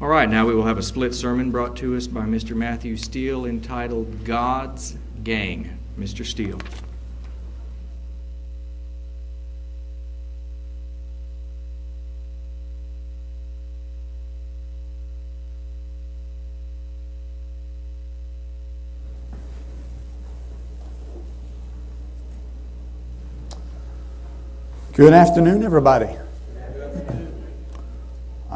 All right, now we will have a split sermon brought to us by Mr. Matthew Steele entitled God's Gang. Mr. Steele. Good afternoon, everybody.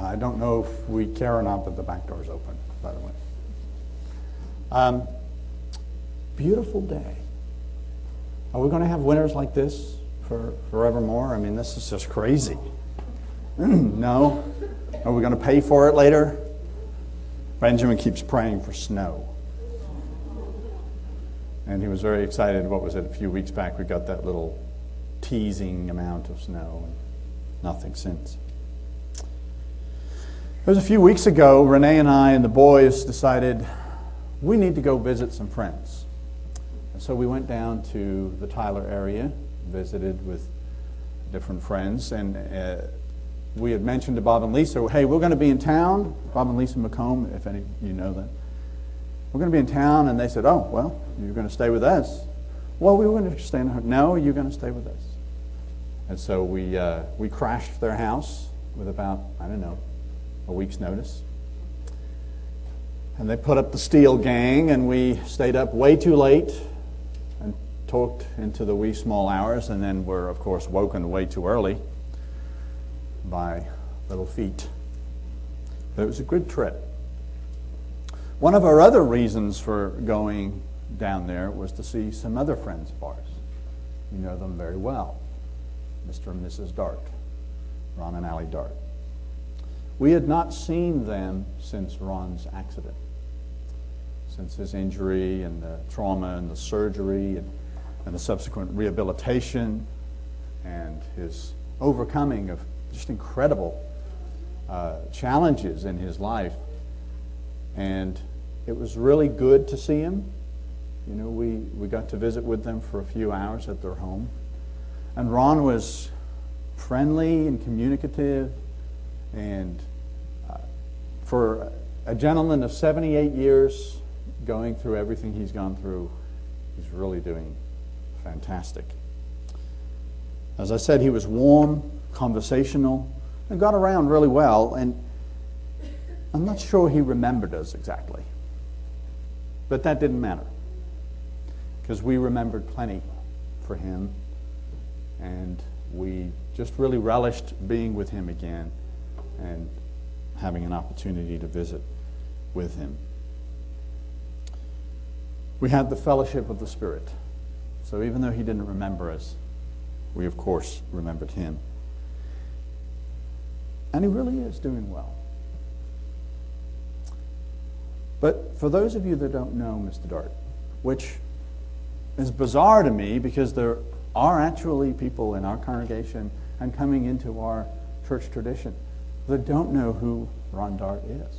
I don't know if we care or not, but the back door's open, by the way. Um, beautiful day. Are we going to have winters like this for forevermore? I mean, this is just crazy. no. Are we going to pay for it later? Benjamin keeps praying for snow. And he was very excited. What was it? A few weeks back, we got that little teasing amount of snow, and nothing since. It was a few weeks ago, Renee and I and the boys decided we need to go visit some friends. And so we went down to the Tyler area, visited with different friends, and uh, we had mentioned to Bob and Lisa, hey, we're going to be in town. Bob and Lisa McComb, if any of you know them. We're going to be in town, and they said, oh, well, you're going to stay with us. Well, we were going to stay in her. No, you're going to stay with us. And so we, uh, we crashed their house with about, I don't know, a week's notice. And they put up the Steele gang, and we stayed up way too late and talked into the wee small hours, and then were, of course, woken way too early by little feet. But it was a good trip. One of our other reasons for going down there was to see some other friends of ours. You know them very well Mr. and Mrs. Dart, Ron and Allie Dart. We had not seen them since Ron's accident, since his injury and the trauma and the surgery and, and the subsequent rehabilitation and his overcoming of just incredible uh, challenges in his life. And it was really good to see him. You know, we, we got to visit with them for a few hours at their home. And Ron was friendly and communicative. And for a gentleman of 78 years going through everything he's gone through, he's really doing fantastic. As I said, he was warm, conversational, and got around really well. And I'm not sure he remembered us exactly. But that didn't matter because we remembered plenty for him and we just really relished being with him again and having an opportunity to visit with him. We had the fellowship of the Spirit. So even though he didn't remember us, we of course remembered him. And he really is doing well. But for those of you that don't know Mr. Dart, which is bizarre to me because there are actually people in our congregation and coming into our church tradition that don't know who Ron Dart is.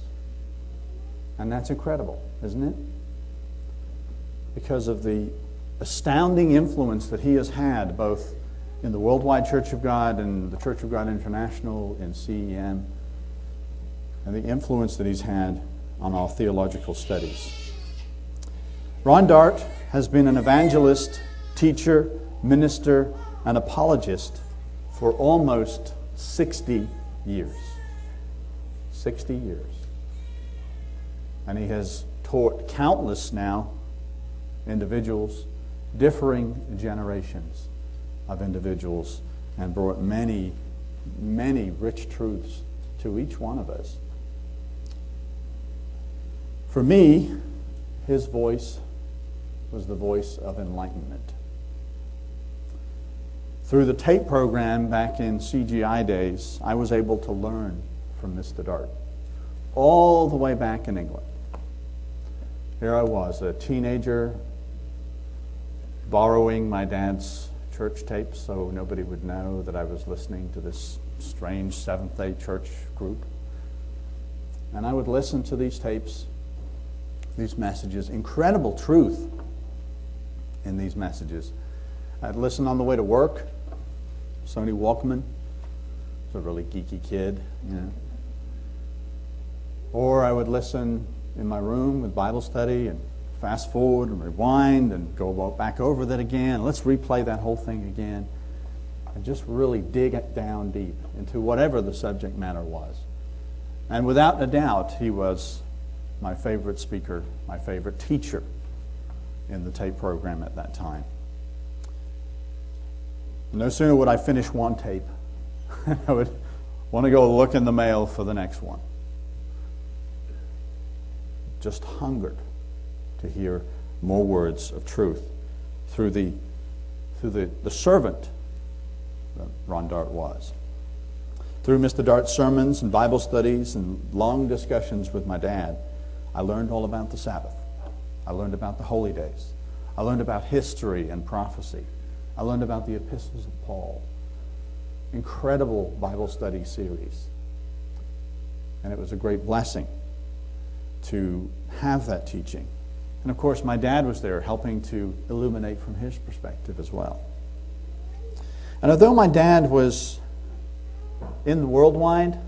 And that's incredible, isn't it? Because of the astounding influence that he has had both in the Worldwide Church of God and the Church of God International in CEM, and the influence that he's had on our theological studies. Ron Dart has been an evangelist, teacher, minister, and apologist for almost 60 years. 60 years. And he has taught countless now individuals, differing generations of individuals, and brought many, many rich truths to each one of us. For me, his voice was the voice of enlightenment. Through the tape program back in CGI days, I was able to learn from Mr. Dart all the way back in England. Here I was, a teenager, borrowing my dad's church tapes so nobody would know that I was listening to this strange Seventh day church group. And I would listen to these tapes, these messages, incredible truth in these messages. I'd listen on the way to work, Sony Walkman. was a really geeky kid, you know. Or I would listen in my room with Bible study and fast forward and rewind and go back over that again. Let's replay that whole thing again and just really dig it down deep into whatever the subject matter was. And without a doubt, he was my favorite speaker, my favorite teacher in the tape program at that time. No sooner would I finish one tape, I would want to go look in the mail for the next one. Just hungered to hear more words of truth through the, through the, the servant that Ron Dart was. Through Mr. Dart's sermons and Bible studies and long discussions with my dad, I learned all about the Sabbath. I learned about the holy days. I learned about history and prophecy. I learned about the epistles of Paul. Incredible Bible study series. And it was a great blessing to have that teaching. And of course, my dad was there helping to illuminate from his perspective as well. And although my dad was in the worldwide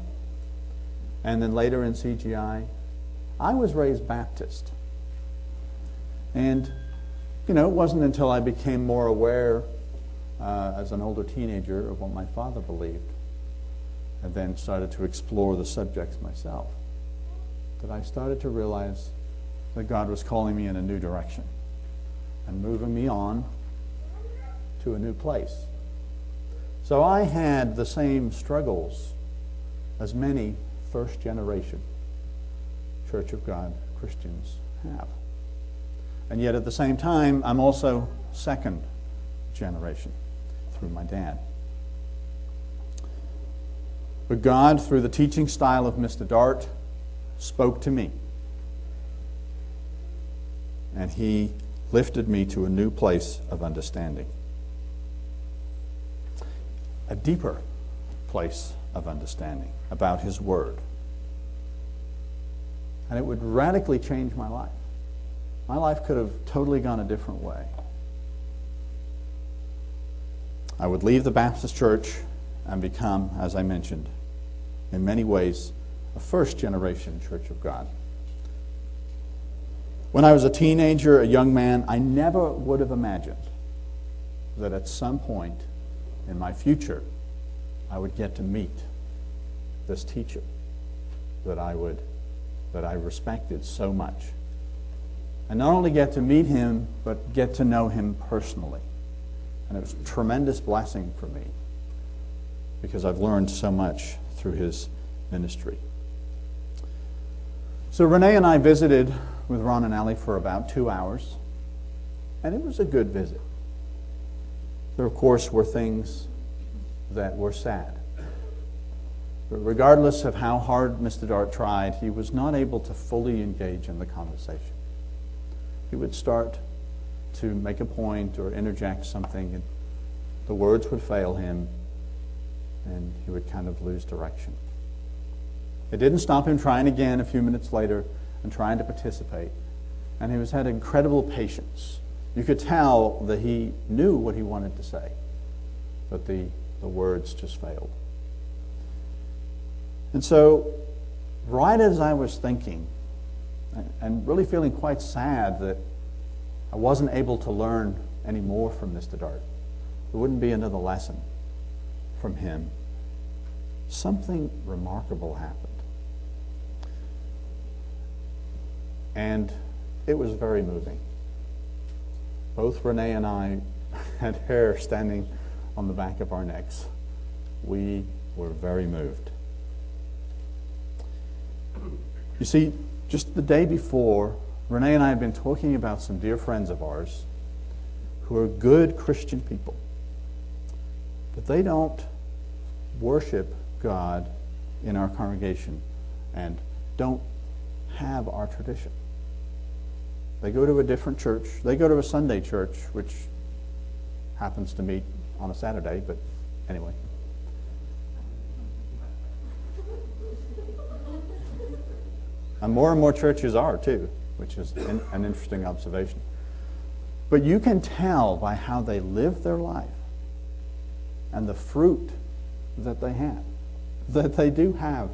and then later in CGI, I was raised Baptist. And, you know, it wasn't until I became more aware uh, as an older teenager of what my father believed and then started to explore the subjects myself that I started to realize that God was calling me in a new direction and moving me on to a new place. So I had the same struggles as many first generation Church of God Christians have. And yet at the same time, I'm also second generation through my dad. But God, through the teaching style of Mr. Dart, spoke to me. And he lifted me to a new place of understanding a deeper place of understanding about His Word. And it would radically change my life. My life could have totally gone a different way. I would leave the Baptist church and become, as I mentioned, in many ways, a first generation Church of God. When I was a teenager, a young man, I never would have imagined that at some point in my future, I would get to meet this teacher that I would that I respected so much. And not only get to meet him, but get to know him personally. And it was a tremendous blessing for me because I've learned so much through his ministry. So Renee and I visited with Ron and Allie for about two hours, and it was a good visit. There, of course, were things that were sad. But regardless of how hard Mr. Dart tried, he was not able to fully engage in the conversation. He would start to make a point or interject something, and the words would fail him, and he would kind of lose direction. It didn't stop him trying again a few minutes later and trying to participate. And he was had incredible patience. You could tell that he knew what he wanted to say, but the, the words just failed. And so, right as I was thinking, and really feeling quite sad that I wasn't able to learn any more from Mr. Dart, there wouldn't be another lesson from him, something remarkable happened. And it was very moving. Both Renee and I had hair standing on the back of our necks. We were very moved. You see, just the day before, Renee and I had been talking about some dear friends of ours who are good Christian people, but they don't worship God in our congregation and don't have our tradition. They go to a different church. They go to a Sunday church, which happens to meet on a Saturday, but anyway. And more and more churches are, too, which is an, interesting observation. But you can tell by how they live their life and the fruit that they have that they do have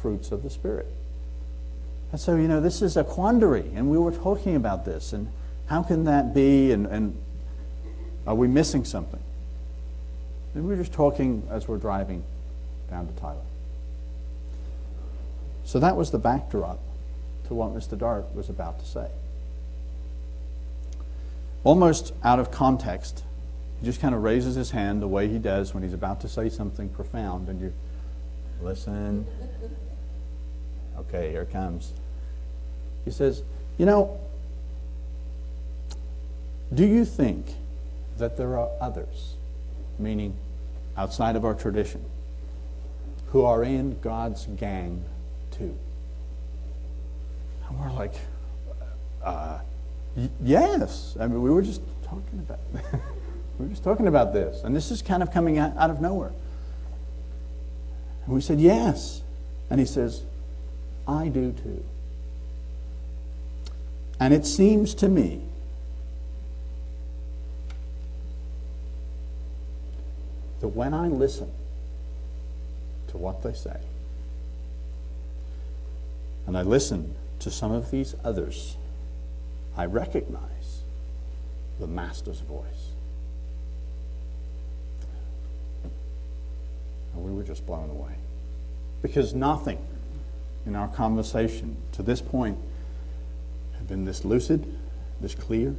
fruits of the Spirit. And so, you know, this is a quandary, and we were talking about this, and how can that be, and, and are we missing something? And we were just talking as we're driving down to Tyler. So that was the backdrop to what Mr. Dart was about to say. Almost out of context, he just kind of raises his hand the way he does when he's about to say something profound, and you listen. Okay, here comes. He says, You know, do you think that there are others, meaning outside of our tradition, who are in God's gang too? And we're like, uh, yes. I mean, we were just talking about we were just talking about this, and this is kind of coming out, out of nowhere. And we said, yes. And he says, I do too. And it seems to me that when I listen to what they say, and I listen to some of these others, I recognize the Master's voice. And we were just blown away. Because nothing in our conversation to this point been this lucid, this clear,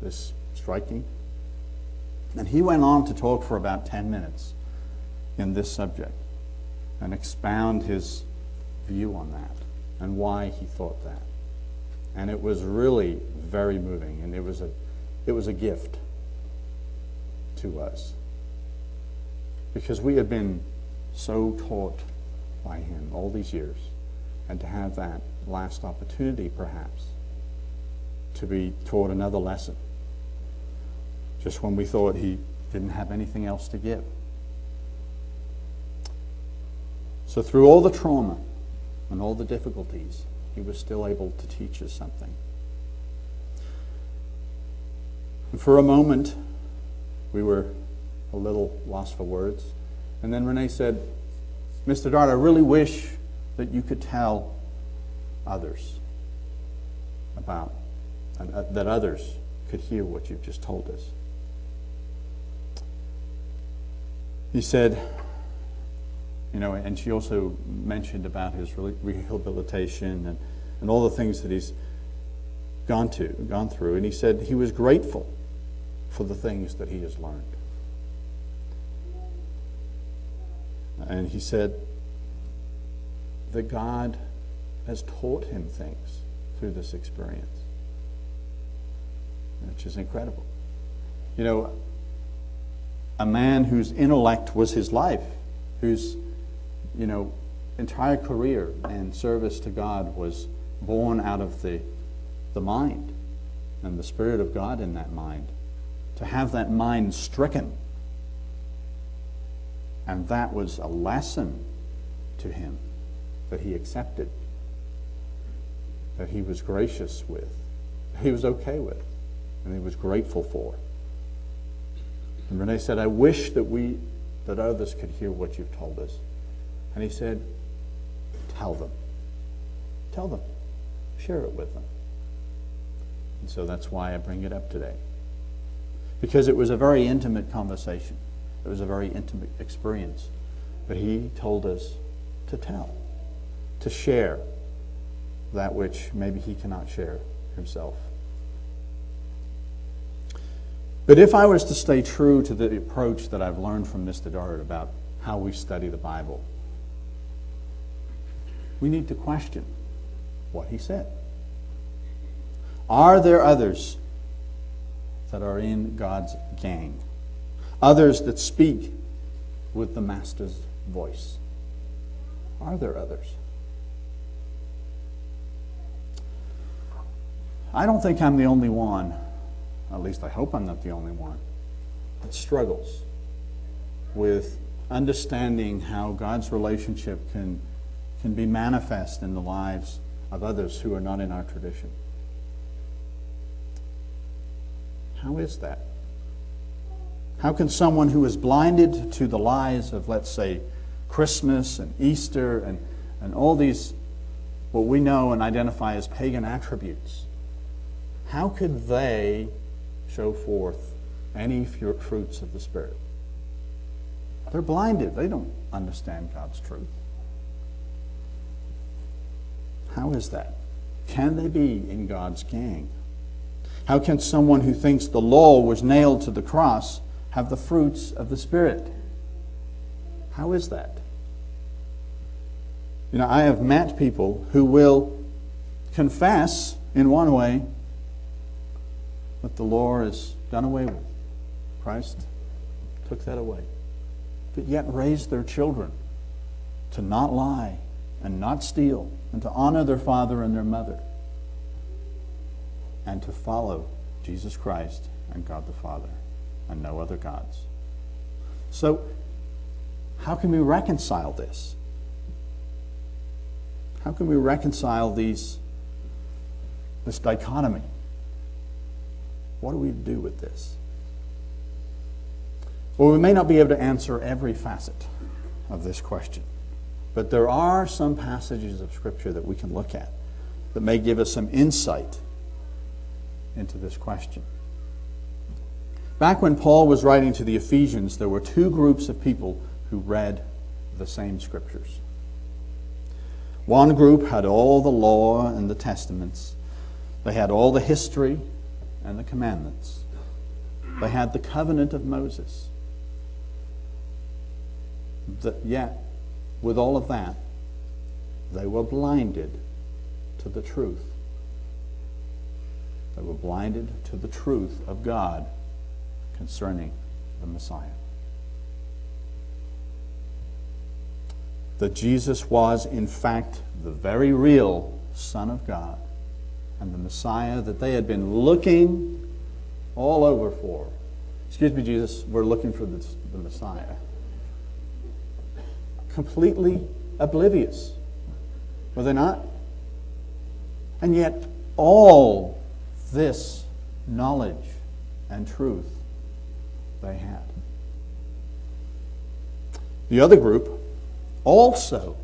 this striking. And he went on to talk for about 10 minutes in this subject and expound his view on that and why he thought that. And it was really very moving, and it was a, it was a gift to us because we had been so taught by him all these years, and to have that last opportunity, perhaps, to be taught another lesson, just when we thought he didn't have anything else to give. So, through all the trauma and all the difficulties, he was still able to teach us something. And for a moment, we were a little lost for words. And then Renee said, Mr. Dart, I really wish that you could tell others about, uh, that others could hear what you've just told us. He said, you know, and she also mentioned about his rehabilitation and, and all the things that he's gone to, gone through. And he said he was grateful for the things that he has learned. And he said that God has taught him things through this experience, which is incredible. You know, a man whose intellect was his life, whose, you know, entire career and service to God was born out of the, the mind and the Spirit of God in that mind. To have that mind stricken and that was a lesson to him that he accepted, that he was gracious with, he was okay with, and he was grateful for. And Renee said, I wish that we, that others could hear what you've told us. And he said, Tell them. Tell them. Share it with them. And so that's why I bring it up today. Because it was a very intimate conversation. It was a very intimate experience. But he told us to tell, to share that which maybe he cannot share himself. But if I was to stay true to the approach that I've learned from Mr. Dart about how we study the Bible, we need to question what he said. Are there others that are in God's gang? others that speak with the Master's voice. Are there others? I don't think I'm the only one, at least I hope I'm not the only one, that struggles with understanding how God's relationship can, can be manifest in the lives of others who are not in our tradition. How is that? How can someone who is blinded to the lies of, let's say, Christmas and Easter and, and all these what we know and identify as pagan attributes, how could they show forth any fruits of the Spirit? They're blinded. They don't understand God's truth. How is that? Can they be in God's gang? How can someone who thinks the law was nailed to the cross have the fruits of the Spirit? How is that? You know, I have met people who will confess in one way that the law is done away with. Christ took that away. But yet raise their children to not lie and not steal and to honor their father and their mother and to follow Jesus Christ and God the Father and no other gods. So, how can we reconcile this? How can we reconcile these, this dichotomy? What do we do with this? Well, we may not be able to answer every facet of this question, but there are some passages of Scripture that we can look at that may give us some insight into this question. Back when Paul was writing to the Ephesians, there were two groups of people who read the same Scriptures. One group had all the law and the testaments. They had all the history and the commandments. They had the covenant of Moses. yet, with all of that, they were blinded to the truth. They were blinded to the truth of God concerning the Messiah. that Jesus was, in fact, the very real Son of God and the Messiah that they had been looking all over for. Excuse me, Jesus, we're looking for the, the Messiah. Completely oblivious, were they not? And yet, all this knowledge and truth they had. The other group also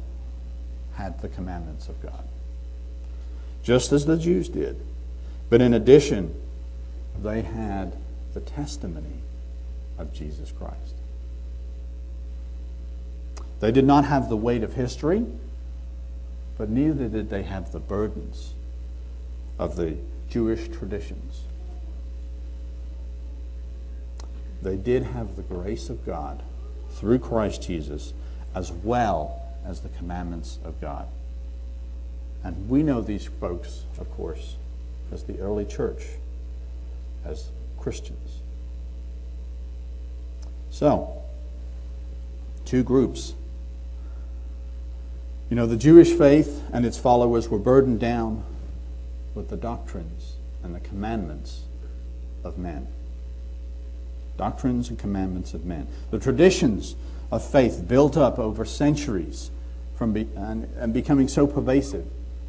had the commandments of God, just as the Jews did. But in addition, they had the testimony of Jesus Christ. They did not have the weight of history, but neither did they have the burdens of the Jewish traditions. They did have the grace of God through Christ Jesus as well as the commandments of God. And we know these folks, of course, as the early church, as Christians. So, two groups. You know, the Jewish faith and its followers were burdened down with the doctrines and the commandments of men. Doctrines and commandments of men. The traditions of faith built up over centuries from be, and, and becoming so pervasive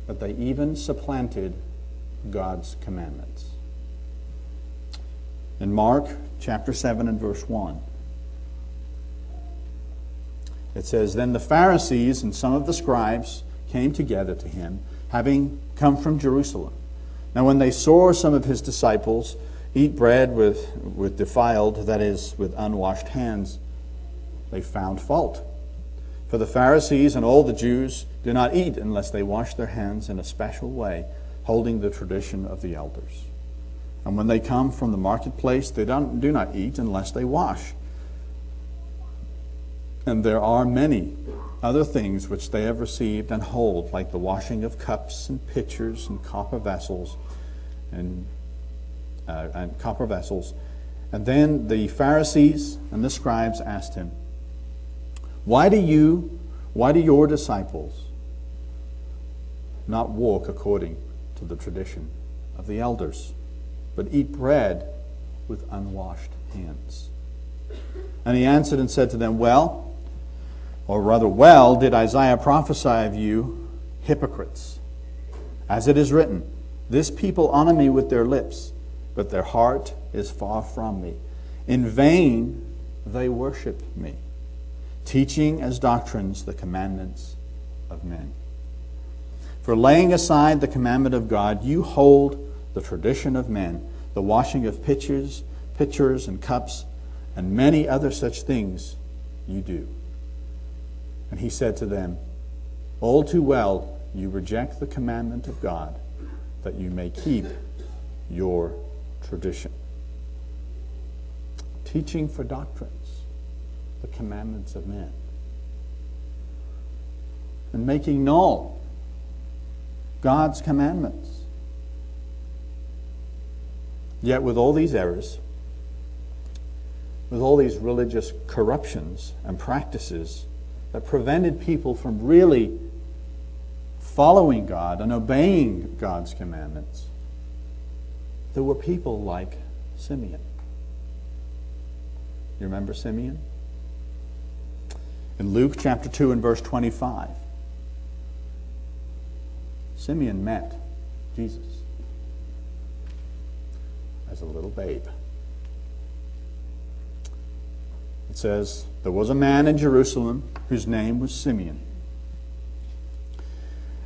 that they even supplanted God's commandments. In Mark chapter 7 and verse 1, it says, Then the Pharisees and some of the scribes came together to him, having come from Jerusalem. Now, when they saw some of his disciples eat bread with, with defiled, that is, with unwashed hands, they found fault. For the Pharisees and all the Jews do not eat unless they wash their hands in a special way, holding the tradition of the elders. And when they come from the marketplace, they don't, do not eat unless they wash. And there are many other things which they have received and hold, like the washing of cups and pitchers and copper vessels and, uh, and copper vessels. And then the Pharisees and the scribes asked him, why do you, why do your disciples not walk according to the tradition of the elders, but eat bread with unwashed hands? And he answered and said to them, Well, or rather, well did Isaiah prophesy of you, hypocrites. As it is written, This people honor me with their lips, but their heart is far from me. In vain they worship me teaching as doctrines the commandments of men. For laying aside the commandment of God, you hold the tradition of men, the washing of pitchers, pitchers and cups, and many other such things you do. And he said to them, All too well you reject the commandment of God, that you may keep your tradition. Teaching for doctrines, the commandments of men. And making null God's commandments. Yet, with all these errors, with all these religious corruptions and practices that prevented people from really following God and obeying God's commandments, there were people like Simeon. You remember Simeon? In Luke chapter 2 and verse 25, Simeon met Jesus as a little babe. It says, There was a man in Jerusalem whose name was Simeon.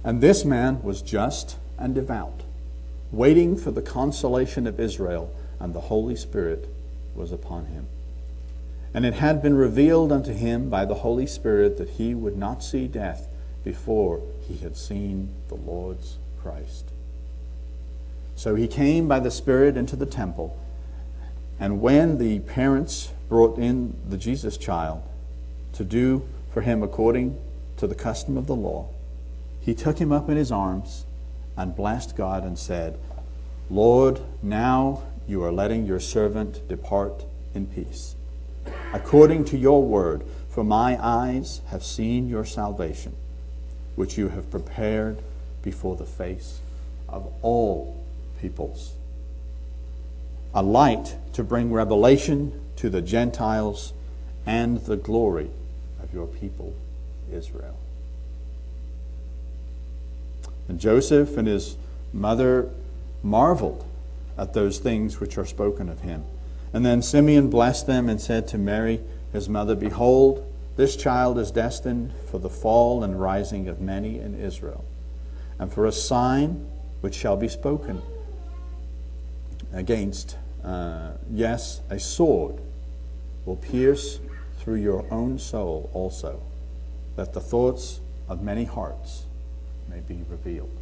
And this man was just and devout, waiting for the consolation of Israel, and the Holy Spirit was upon him. And it had been revealed unto him by the Holy Spirit that he would not see death before he had seen the Lord's Christ. So he came by the Spirit into the temple, and when the parents brought in the Jesus child to do for him according to the custom of the law, he took him up in his arms and blessed God and said, Lord, now you are letting your servant depart in peace, according to your word, for my eyes have seen your salvation, which you have prepared before the face of all peoples. A light to bring revelation to the Gentiles and the glory of your people, Israel. And Joseph and his mother marveled at those things which are spoken of him. And then Simeon blessed them and said to Mary, his mother, Behold, this child is destined for the fall and rising of many in Israel, and for a sign which shall be spoken against, uh, yes, a sword will pierce through your own soul also, that the thoughts of many hearts may be revealed.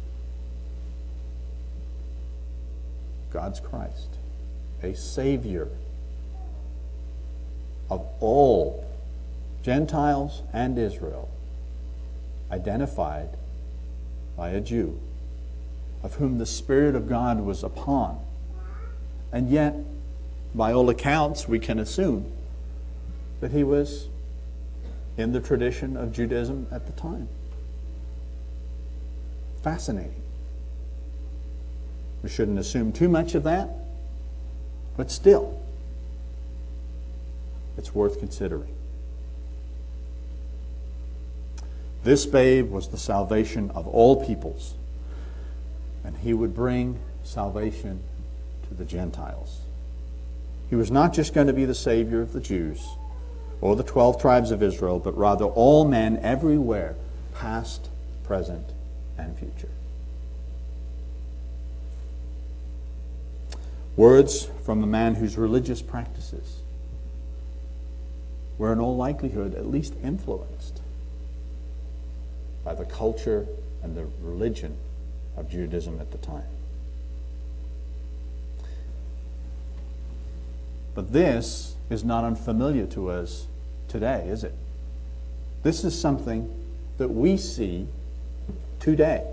God's Christ, a Savior of all Gentiles and Israel, identified by a Jew, of whom the Spirit of God was upon. And yet, by all accounts, we can assume that he was in the tradition of Judaism at the time. Fascinating. We shouldn't assume too much of that, but still, it's worth considering. This babe was the salvation of all peoples, and he would bring salvation to the Gentiles. He was not just going to be the Savior of the Jews or the 12 tribes of Israel, but rather all men everywhere, past, present, and future. Words from a man whose religious practices were in all likelihood at least influenced by the culture and the religion of Judaism at the time. But this is not unfamiliar to us today, is it? This is something that we see today.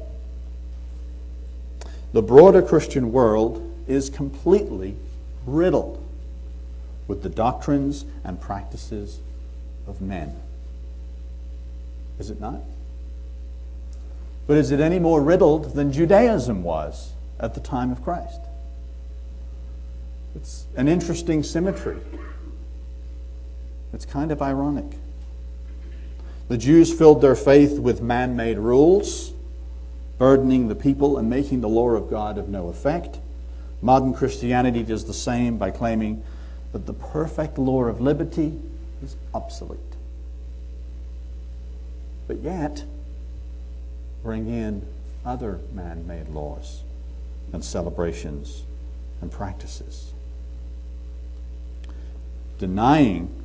The broader Christian world is completely riddled with the doctrines and practices of men. Is it not? But is it any more riddled than Judaism was at the time of Christ? It's an interesting symmetry. It's kind of ironic. The Jews filled their faith with man made rules, burdening the people and making the law of God of no effect. Modern Christianity does the same by claiming that the perfect law of liberty is obsolete. But yet, bring in other man made laws and celebrations and practices. Denying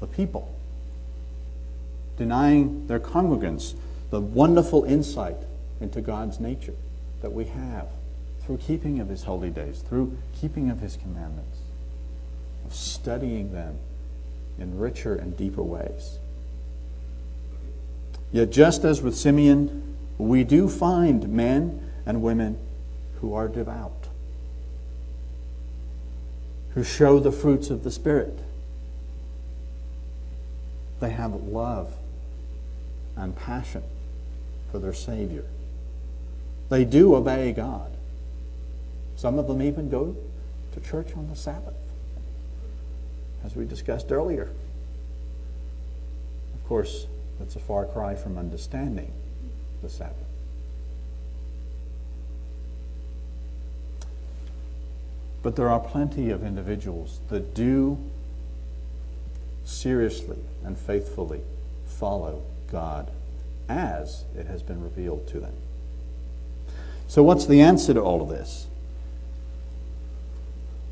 the people, denying their congregants the wonderful insight into God's nature that we have through keeping of His holy days, through keeping of His commandments, of studying them in richer and deeper ways. Yet, just as with Simeon, we do find men and women who are devout, who show the fruits of the Spirit. They have love and passion for their Savior. They do obey God. Some of them even go to church on the Sabbath, as we discussed earlier. Of course, that's a far cry from understanding the Sabbath. But there are plenty of individuals that do seriously and faithfully follow God as it has been revealed to them. So, what's the answer to all of this?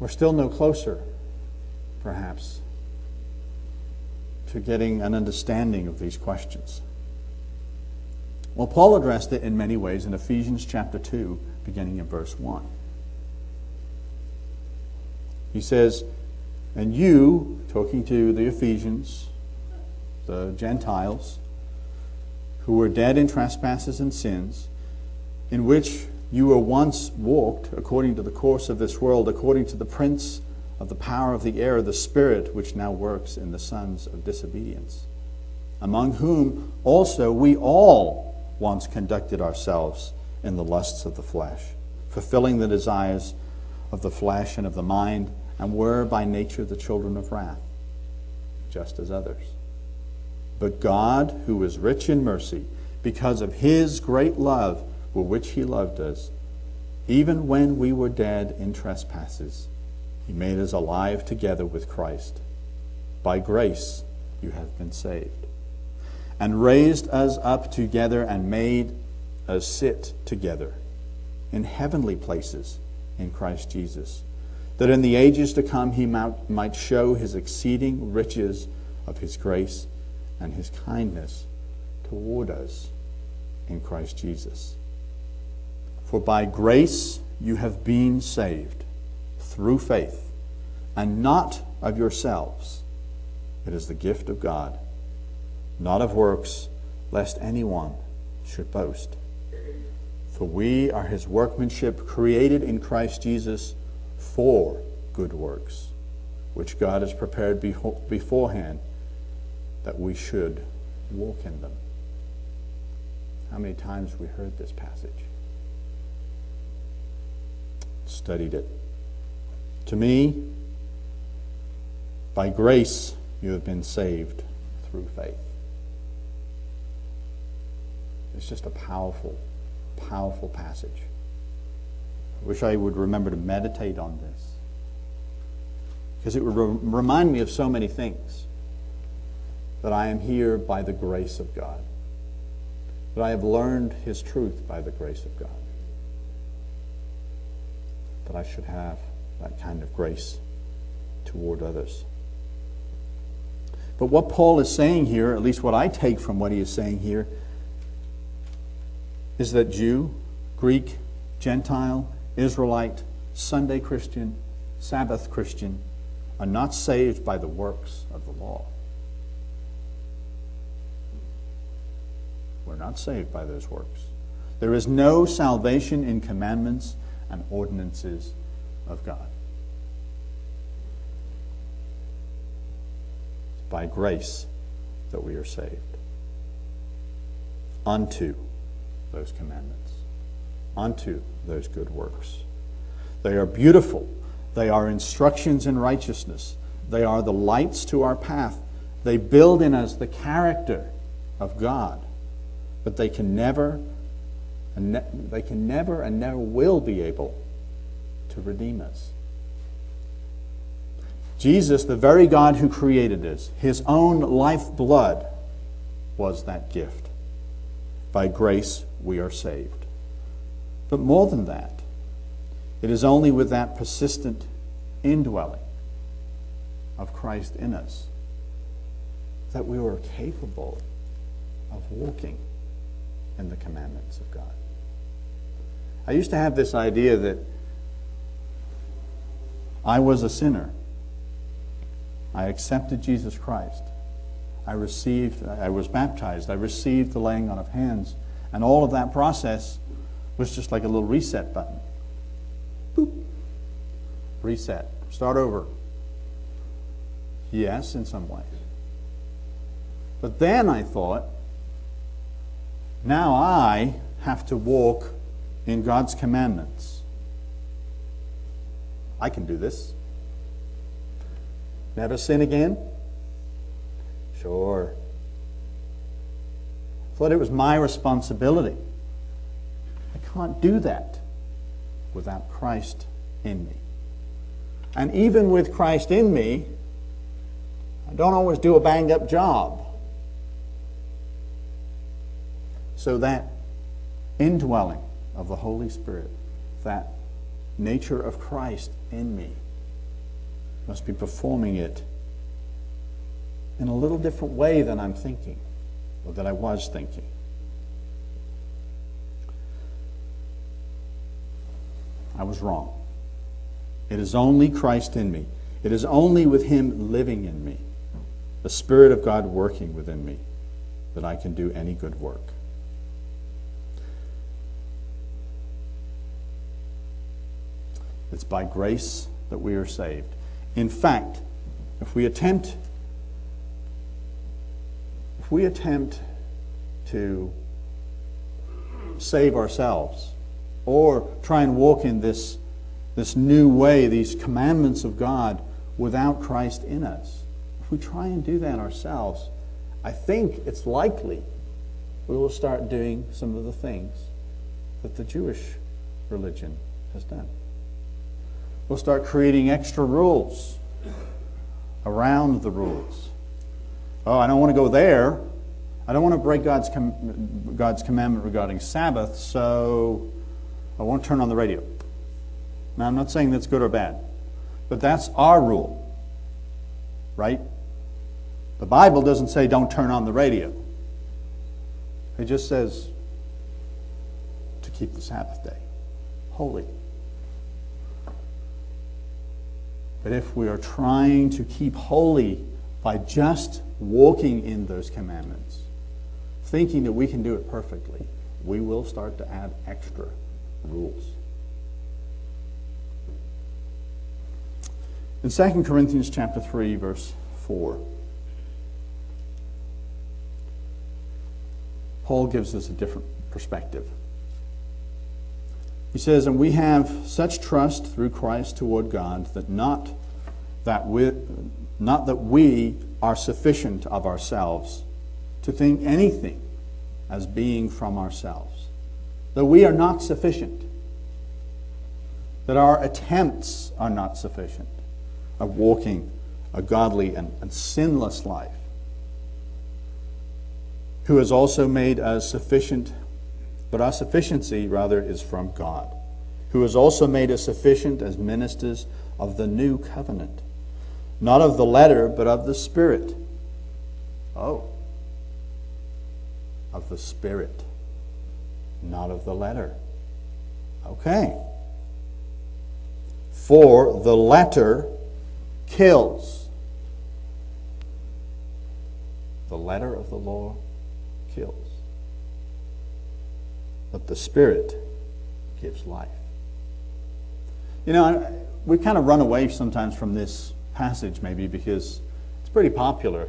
We're still no closer, perhaps, to getting an understanding of these questions. Well, Paul addressed it in many ways in Ephesians chapter 2, beginning in verse 1. He says, And you, talking to the Ephesians, the Gentiles, who were dead in trespasses and sins, in which you were once walked according to the course of this world, according to the prince of the power of the air, the spirit which now works in the sons of disobedience, among whom also we all once conducted ourselves in the lusts of the flesh, fulfilling the desires of the flesh and of the mind and were by nature the children of wrath, just as others. But God, who is rich in mercy, because of his great love with which he loved us, even when we were dead in trespasses, he made us alive together with Christ. By grace you have been saved, and raised us up together and made us sit together in heavenly places in Christ Jesus that in the ages to come he might show his exceeding riches of his grace and his kindness toward us in Christ Jesus. For by grace you have been saved through faith, and not of yourselves. It is the gift of God, not of works, lest anyone should boast. For we are his workmanship, created in Christ Jesus for good works, which God has prepared beforehand that we should walk in them. How many times we heard this passage? Studied it. To me, by grace you have been saved through faith. It's just a powerful, powerful passage. I wish I would remember to meditate on this. Because it would re- remind me of so many things. That I am here by the grace of God. That I have learned His truth by the grace of God. That I should have that kind of grace toward others. But what Paul is saying here, at least what I take from what he is saying here, is that Jew, Greek, Gentile, Israelite, Sunday Christian, Sabbath Christian are not saved by the works of the law. We're not saved by those works. There is no salvation in commandments and ordinances of God. It's by grace that we are saved. Unto those commandments unto those good works. They are beautiful. They are instructions in righteousness. They are the lights to our path. They build in us the character of God. But they can never and ne- they can never and never will be able to redeem us. Jesus, the very God who created us, his own lifeblood was that gift. By grace we are saved. But more than that, it is only with that persistent indwelling of Christ in us that we are capable of walking in the commandments of God. I used to have this idea that I was a sinner. I accepted Jesus Christ. I received, I was baptized. I received the laying on of hands. And all of that process was just like a little reset button. Boop. Reset. Start over. Yes, in some ways. But then I thought, now I have to walk in God's commandments. I can do this. Never sin again? Sure. Thought it was my responsibility. I can't do that without Christ in me. And even with Christ in me, I don't always do a banged up job. So that indwelling of the Holy Spirit, that nature of Christ in me, must be performing it in a little different way than I'm thinking, or that I was thinking. I was wrong. It is only Christ in me. It is only with Him living in me, the Spirit of God working within me, that I can do any good work. It's by grace that we are saved. In fact, if we attempt if we attempt to save ourselves or try and walk in this, this new way, these commandments of God without Christ in us, if we try and do that ourselves, I think it's likely we will start doing some of the things that the Jewish religion has done. We'll start creating extra rules around the rules. Oh, I don't want to go there. I don't want to break God's, com- God's commandment regarding Sabbath, so I won't turn on the radio. Now, I'm not saying that's good or bad, but that's our rule, right? The Bible doesn't say don't turn on the radio, it just says to keep the Sabbath day holy. But if we are trying to keep holy by just walking in those commandments, thinking that we can do it perfectly, we will start to add extra rules. In 2 Corinthians chapter 3 verse 4, Paul gives us a different perspective. He says, And we have such trust through Christ toward God that not that we, not that we are sufficient of ourselves to think anything as being from ourselves, that we are not sufficient, that our attempts are not sufficient of walking a godly and, and sinless life, who has also made us sufficient but our sufficiency, rather, is from God, who has also made us sufficient as ministers of the new covenant, not of the letter, but of the Spirit. Oh, of the Spirit, not of the letter. Okay. For the letter kills. The letter of the law kills but the Spirit gives life. You know, we kind of run away sometimes from this passage, maybe because it's pretty popular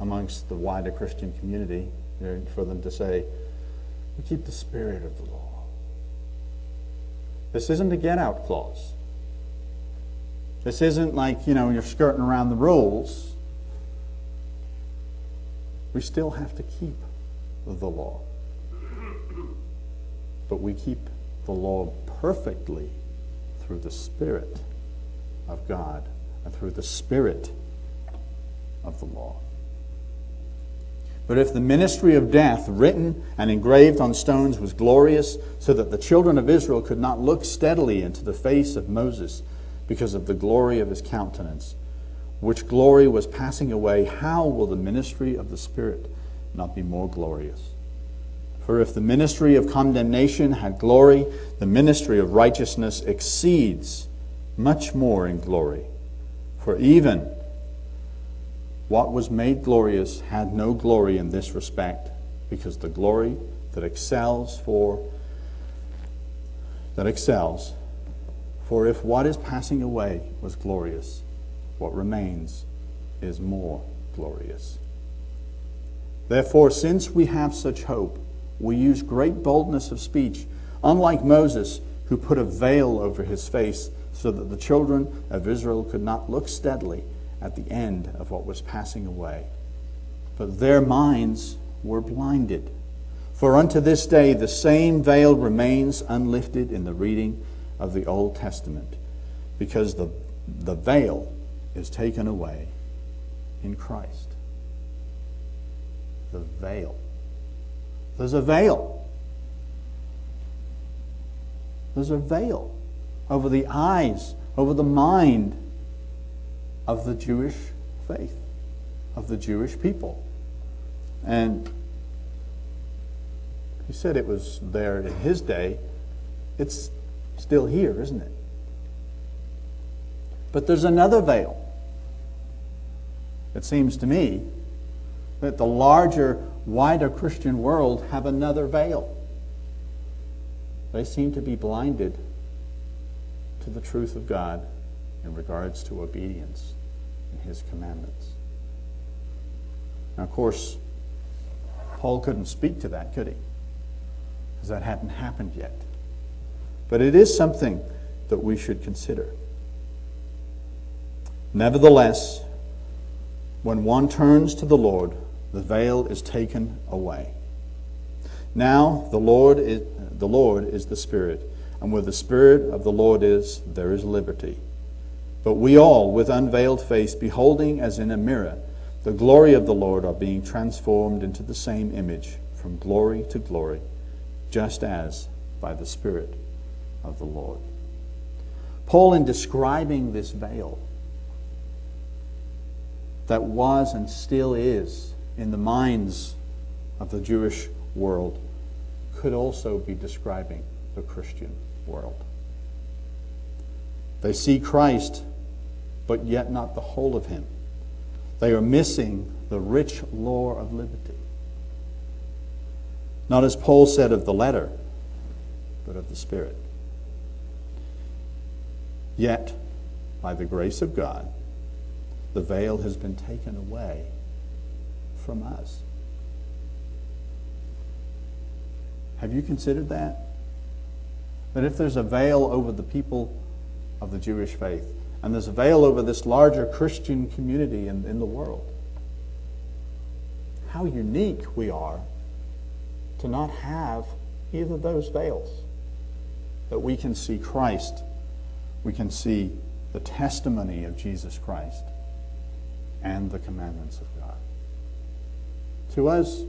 amongst the wider Christian community for them to say, we keep the spirit of the law. This isn't a get out clause. This isn't like, you know, you're skirting around the rules. We still have to keep the law but we keep the law perfectly through the Spirit of God and through the Spirit of the law. But if the ministry of death, written and engraved on stones, was glorious, so that the children of Israel could not look steadily into the face of Moses because of the glory of his countenance, which glory was passing away, how will the ministry of the Spirit not be more glorious? For if the ministry of condemnation had glory, the ministry of righteousness exceeds much more in glory. For even what was made glorious had no glory in this respect, because the glory that excels for that excels, for if what is passing away was glorious, what remains is more glorious. Therefore, since we have such hope, we use great boldness of speech, unlike Moses, who put a veil over his face so that the children of Israel could not look steadily at the end of what was passing away. But their minds were blinded. For unto this day the same veil remains unlifted in the reading of the Old Testament, because the, the veil is taken away in Christ. The veil. There's a veil. There's a veil over the eyes, over the mind of the Jewish faith, of the Jewish people. And he said it was there in his day. It's still here, isn't it? But there's another veil. It seems to me that the larger, wider Christian world have another veil. They seem to be blinded to the truth of God in regards to obedience and His commandments. Now, of course, Paul couldn't speak to that, could he? Because that hadn't happened yet. But it is something that we should consider. Nevertheless, when one turns to the Lord, the veil is taken away. Now the Lord is the Lord is the Spirit, and where the Spirit of the Lord is, there is liberty. But we all, with unveiled face, beholding as in a mirror the glory of the Lord, are being transformed into the same image from glory to glory, just as by the Spirit of the Lord. Paul, in describing this veil that was and still is in the minds of the Jewish world, could also be describing the Christian world. They see Christ but yet not the whole of him. They are missing the rich lore of liberty. Not as Paul said of the letter, but of the Spirit. Yet, by the grace of God, the veil has been taken away from us. Have you considered that? That if there's a veil over the people of the Jewish faith, and there's a veil over this larger Christian community in, in the world. How unique we are to not have either of those veils. That we can see Christ, we can see the testimony of Jesus Christ, and the commandments of God. To us,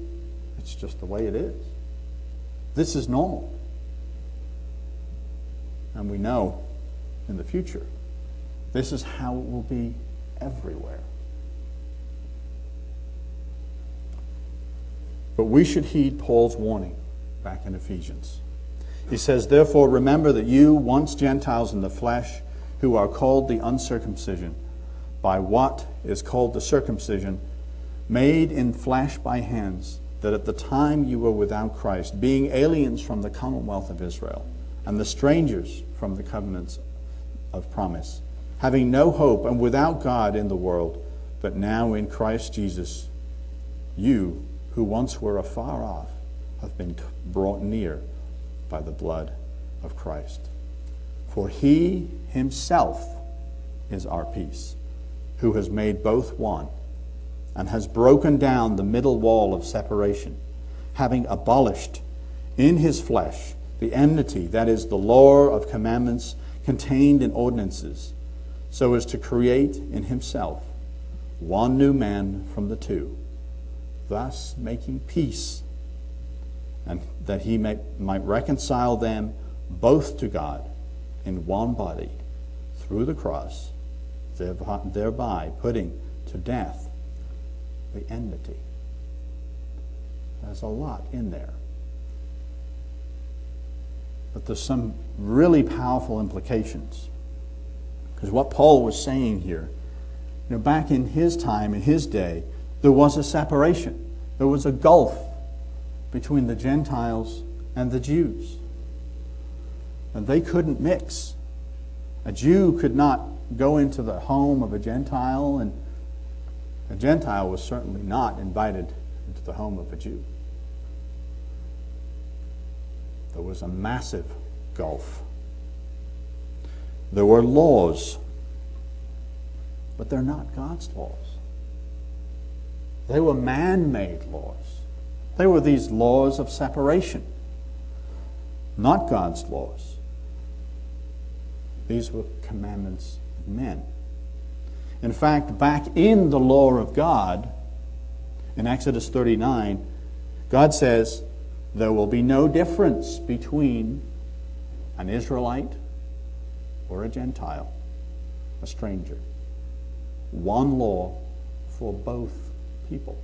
it's just the way it is. This is normal. And we know in the future this is how it will be everywhere. But we should heed Paul's warning back in Ephesians. He says, Therefore, remember that you, once Gentiles in the flesh, who are called the uncircumcision, by what is called the circumcision, made in flesh by hands, that at the time you were without Christ, being aliens from the commonwealth of Israel, and the strangers from the covenants of promise having no hope and without God in the world, but now in Christ Jesus, you who once were afar off have been brought near by the blood of Christ. For he himself is our peace, who has made both one, and has broken down the middle wall of separation, having abolished in his flesh the enmity, that is, the law of commandments contained in ordinances so as to create in himself one new man from the two, thus making peace, and that he may, might reconcile them both to God in one body through the cross, thereby putting to death the enmity. There's a lot in there. But there's some really powerful implications. Because what Paul was saying here, you know, back in his time, in his day, there was a separation. There was a gulf between the Gentiles and the Jews. And they couldn't mix. A Jew could not go into the home of a Gentile, and a Gentile was certainly not invited into the home of a Jew. There was a massive gulf. There were laws, but they're not God's laws. They were man made laws. They were these laws of separation, not God's laws. These were commandments of men. In fact, back in the law of God, in Exodus 39, God says, There will be no difference between an Israelite or a Gentile, a stranger. One law for both people.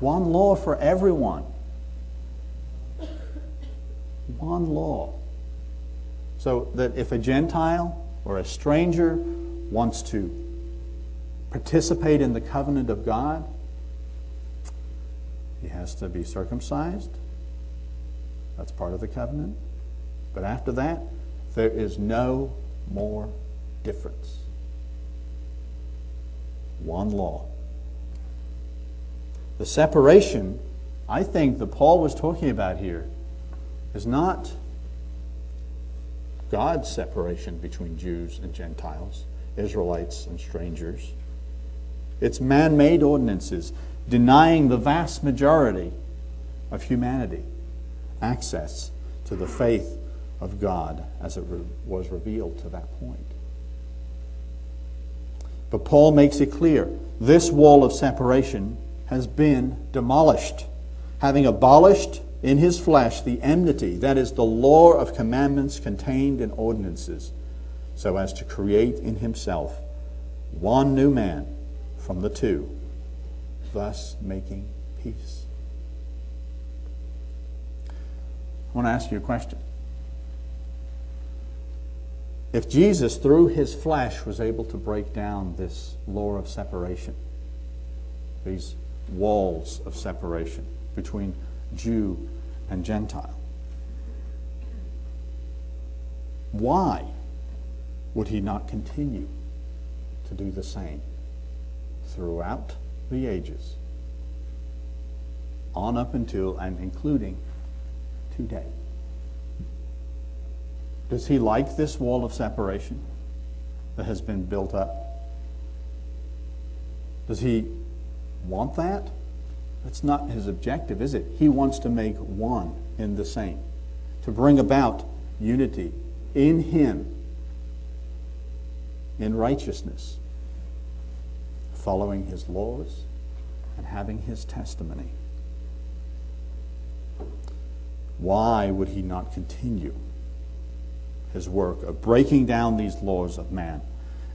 One law for everyone. One law. So that if a Gentile or a stranger wants to participate in the covenant of God, he has to be circumcised. That's part of the covenant. But after that, there is no more difference. One law. The separation, I think, that Paul was talking about here is not God's separation between Jews and Gentiles, Israelites and strangers. It's man made ordinances denying the vast majority of humanity access to the faith of God as it re- was revealed to that point. But Paul makes it clear this wall of separation has been demolished, having abolished in his flesh the enmity, that is, the law of commandments contained in ordinances, so as to create in himself one new man from the two, thus making peace. I want to ask you a question. If Jesus, through his flesh, was able to break down this law of separation, these walls of separation between Jew and Gentile. Why would he not continue to do the same throughout the ages, on up until and including today? Does he like this wall of separation that has been built up? Does he want that? That's not his objective, is it? He wants to make one in the same, to bring about unity in him, in righteousness, following his laws and having his testimony. Why would he not continue his work of breaking down these laws of man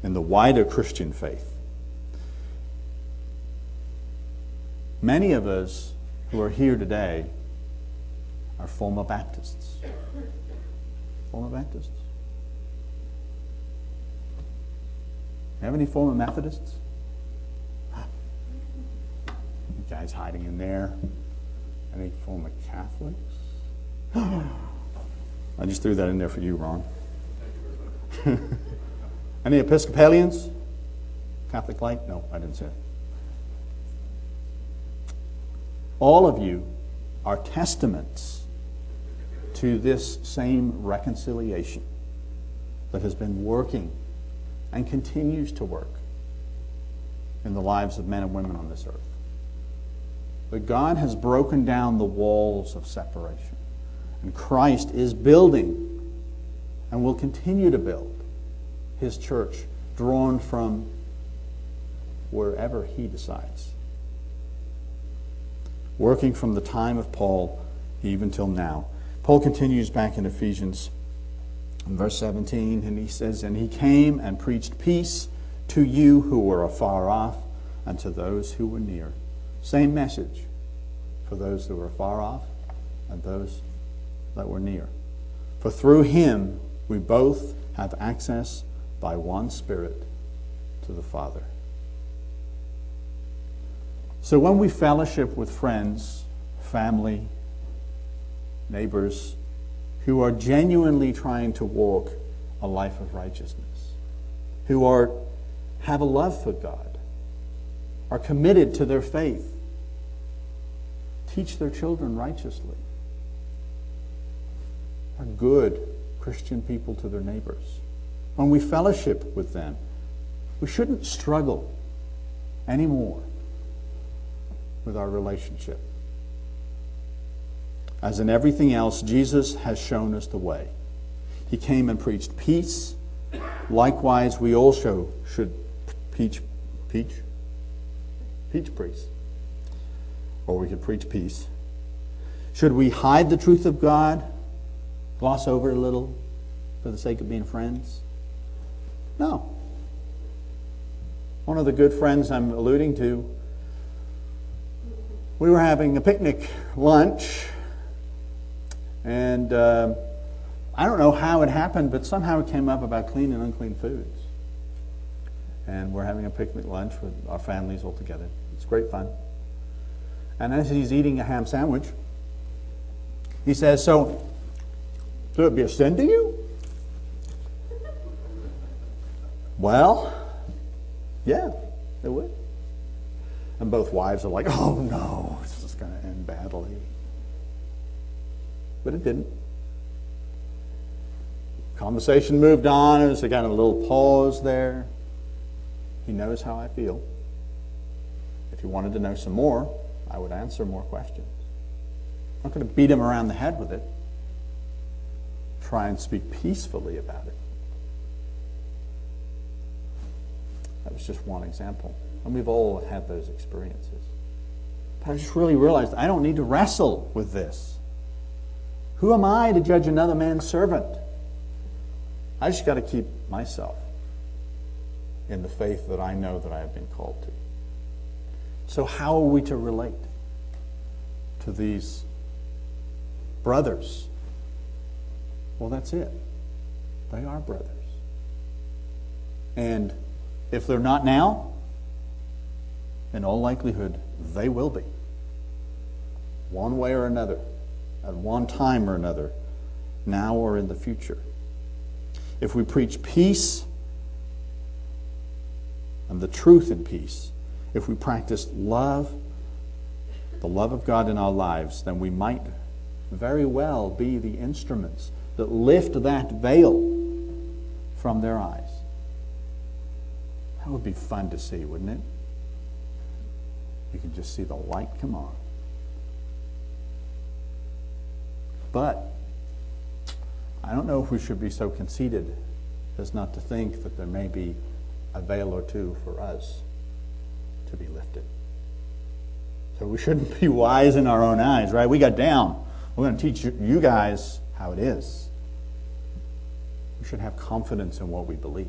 in the wider Christian faith? Many of us who are here today are former Baptists. Former Baptists. Have any former Methodists? You guys hiding in there. Any former Catholics? I just threw that in there for you, Ron. Any Episcopalians? Catholic light? No, I didn't say it. All of you are testaments to this same reconciliation that has been working and continues to work in the lives of men and women on this earth. But God has broken down the walls of separation. And Christ is building and will continue to build his church drawn from wherever he decides working from the time of Paul even till now. Paul continues back in Ephesians in verse 17, and he says, And he came and preached peace to you who were afar off and to those who were near. Same message for those who were far off and those that were near. For through him we both have access by one Spirit to the Father. So when we fellowship with friends, family, neighbors who are genuinely trying to walk a life of righteousness, who are have a love for God, are committed to their faith, teach their children righteously, are good Christian people to their neighbors. When we fellowship with them, we shouldn't struggle anymore with our relationship. As in everything else, Jesus has shown us the way. He came and preached peace. Likewise, we also should preach, peach preach, or we could preach peace. Should we hide the truth of God, gloss over it a little for the sake of being friends? No. One of the good friends I'm alluding to, we were having a picnic lunch and uh, I don't know how it happened, but somehow it came up about clean and unclean foods. And we're having a picnic lunch with our families all together. It's great fun. And as he's eating a ham sandwich, he says, So, would it be a sin to you? Well, yeah, it would. And both wives are like, Oh no, this is going to end badly. But it didn't. Conversation moved on. There's a kind of a little pause there. He knows how I feel. If he wanted to know some more, I would answer more questions. I'm not going to beat him around the head with it. Try and speak peacefully about it. That was just one example. And we've all had those experiences. But I just really realized I don't need to wrestle with this. Who am I to judge another man's servant? I just got to keep myself in the faith that I know that I have been called to. So, how are we to relate to these brothers? Well, that's it. They are brothers. And if they're not now, in all likelihood, they will be. One way or another at one time or another, now or in the future. If we preach peace and the truth in peace, if we practice love, the love of God in our lives, then we might very well be the instruments that lift that veil from their eyes. That would be fun to see, wouldn't it? You can just see the light come on. But I don't know if we should be so conceited as not to think that there may be a veil or two for us to be lifted. So we shouldn't be wise in our own eyes, right? We got down. We're going to teach you guys how it is. We should have confidence in what we believe.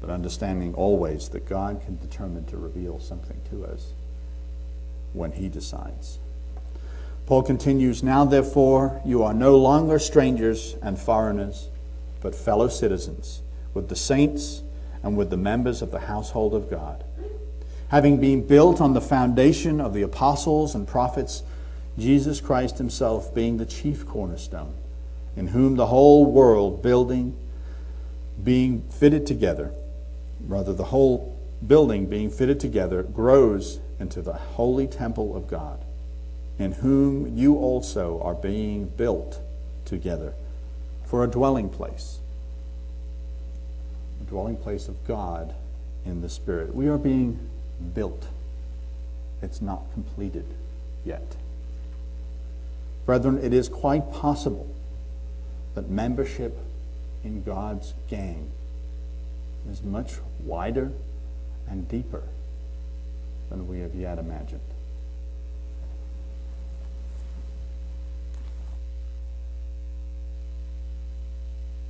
But understanding always that God can determine to reveal something to us when He decides. Paul continues, Now therefore you are no longer strangers and foreigners, but fellow citizens with the saints and with the members of the household of God, having been built on the foundation of the apostles and prophets, Jesus Christ himself being the chief cornerstone, in whom the whole world building being fitted together, rather the whole building being fitted together grows into the holy temple of God in whom you also are being built together for a dwelling place, dwelling place of God in the Spirit. We are being built. It's not completed yet. Brethren, it is quite possible that membership in God's gang is much wider and deeper than we have yet imagined.